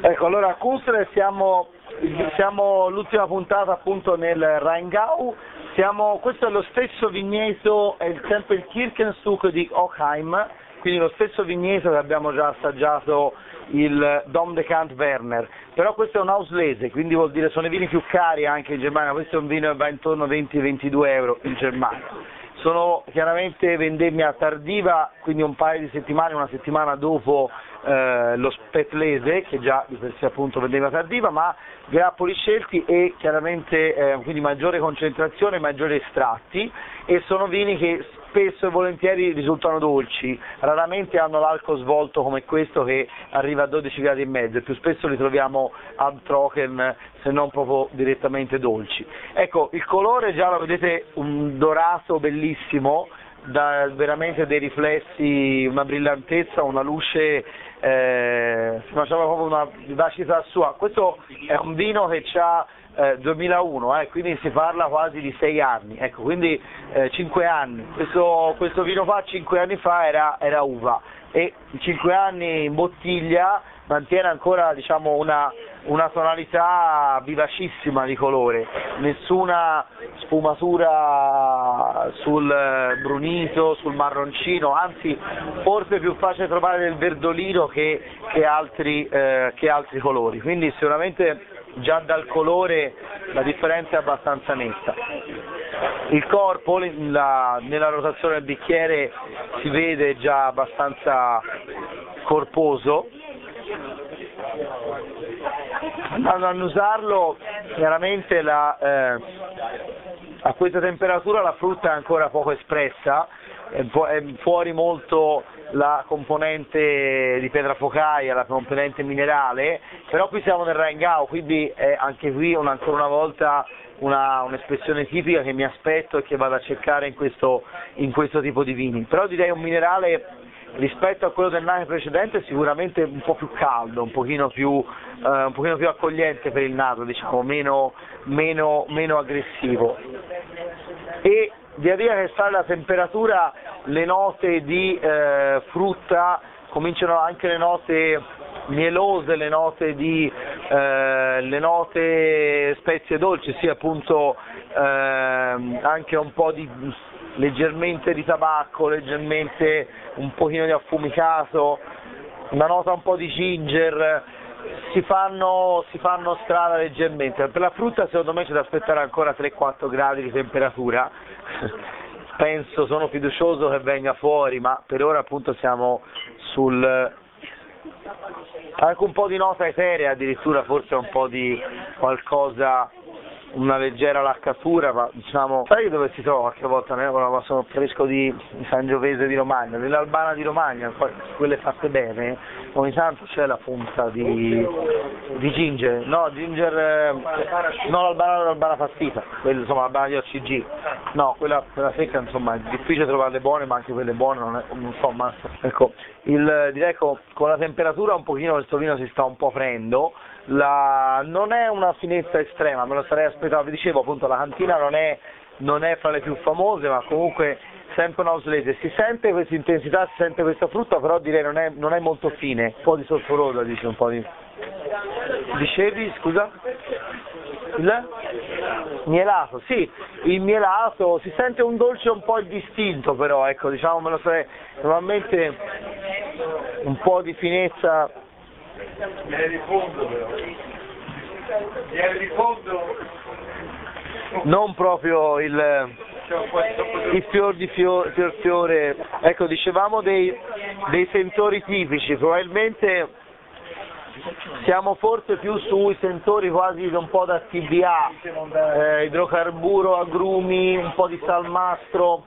Ecco, allora a Kustre siamo, siamo l'ultima puntata appunto nel Rheingau, siamo, questo è lo stesso vigneto, è sempre il Kirchenstug di Ockheim, quindi lo stesso vigneto che abbiamo già assaggiato il Dom de Kant Werner, però questo è un Auslese, quindi vuol dire sono i vini più cari anche in Germania, questo è un vino che va intorno a 20-22 euro in Germania. Sono chiaramente vendemmia tardiva, quindi un paio di settimane, una settimana dopo eh, lo Spetlese, che già di per sé appunto vendemmia tardiva, ma grappoli scelti e chiaramente eh, quindi maggiore concentrazione, maggiori estratti e sono vini che spesso e volentieri risultano dolci, raramente hanno l'alcol svolto come questo che arriva a 12 gradi e mezzo, più spesso li troviamo ad trocken se non proprio direttamente dolci. Ecco, il colore già lo vedete un dorato bellissimo, da veramente dei riflessi, una brillantezza, una luce, eh, si faceva proprio una vivacità sua. Questo è un vino che ha eh, 2001, eh, quindi si parla quasi di 6 anni, ecco, quindi eh, 5 anni. Questo, questo, vino qua 5 anni fa era, era uva e 5 anni in bottiglia mantiene ancora diciamo, una, una, tonalità vivacissima di colore, nessuna sfumatura sul brunito, sul marroncino, anzi forse è più facile trovare del verdolino che, che, altri, eh, che altri colori, quindi sicuramente già dal colore la differenza è abbastanza netta. Il corpo la, nella rotazione del bicchiere si vede già abbastanza corposo, andando a annusarlo chiaramente la, eh, a questa temperatura la frutta è ancora poco espressa, è, è fuori molto la componente di pietra focaia, la componente minerale, però qui siamo nel Rheingau, quindi è anche qui una, ancora una volta una, un'espressione tipica che mi aspetto e che vado a cercare in questo, in questo tipo di vini. Però direi un minerale rispetto a quello del nave precedente sicuramente un po' più caldo, un pochino più, eh, un pochino più accogliente per il naso, diciamo, meno, meno, meno aggressivo. E via via che sale la temperatura le note di eh, frutta cominciano anche le note mielose, le note di eh, le note spezie dolci, sì appunto eh, anche un po' di leggermente di tabacco, leggermente un pochino di affumicato, una nota un po' di ginger, si fanno, si fanno strada leggermente. Per la frutta secondo me c'è da aspettare ancora 3-4 gradi di temperatura, penso, sono fiducioso che venga fuori, ma per ora appunto siamo sul anche un po' di nota eterea, addirittura forse un po' di qualcosa una leggera laccatura, ma diciamo, sai dove si trova qualche volta? Ma sono fresco di, di Sangiovese di Romagna, nell'Albana di Romagna, quelle fatte bene, ogni tanto c'è la punta di, di ginger, no, ginger, eh, no l'Albana l'Albana fastita, quella, insomma l'Albana di OCG, no, quella, quella secca insomma è difficile trovarle buone, ma anche quelle buone non, è, non so, ma ecco, il, direi che con la temperatura un pochino questo vino si sta un po' prendo, la, non è una finezza estrema, me lo sarei aspettato, vi dicevo appunto la cantina non è, non è fra le più famose, ma comunque sempre un auslese, si sente questa intensità, si sente questa frutta, però direi non è, non è molto fine, un po' di solforosa dice, un po' di... Dicevi, scusa? Il? Mielato, sì, il mielato, si sente un dolce un po' distinto però, ecco, diciamo me lo sarei, normalmente un po' di finezza Viene di fondo però. Viene di fondo. Non proprio il, il fior di fior, fior, fiore, ecco dicevamo dei, dei sentori tipici, probabilmente siamo forse più sui sentori quasi un po' da TBA, eh, idrocarburo, agrumi, un po' di salmastro,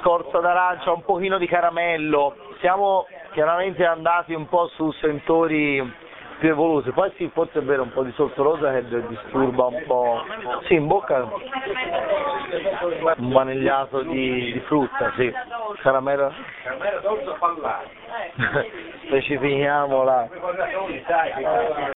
scorza d'arancia, un pochino di caramello, siamo chiaramente andati un po' su sentori più evoluti, poi sì, forse è vero un po' di soltorosa che disturba un po', sì, in bocca un vanigliato di, di frutta, sì, caramella, specifichiamola.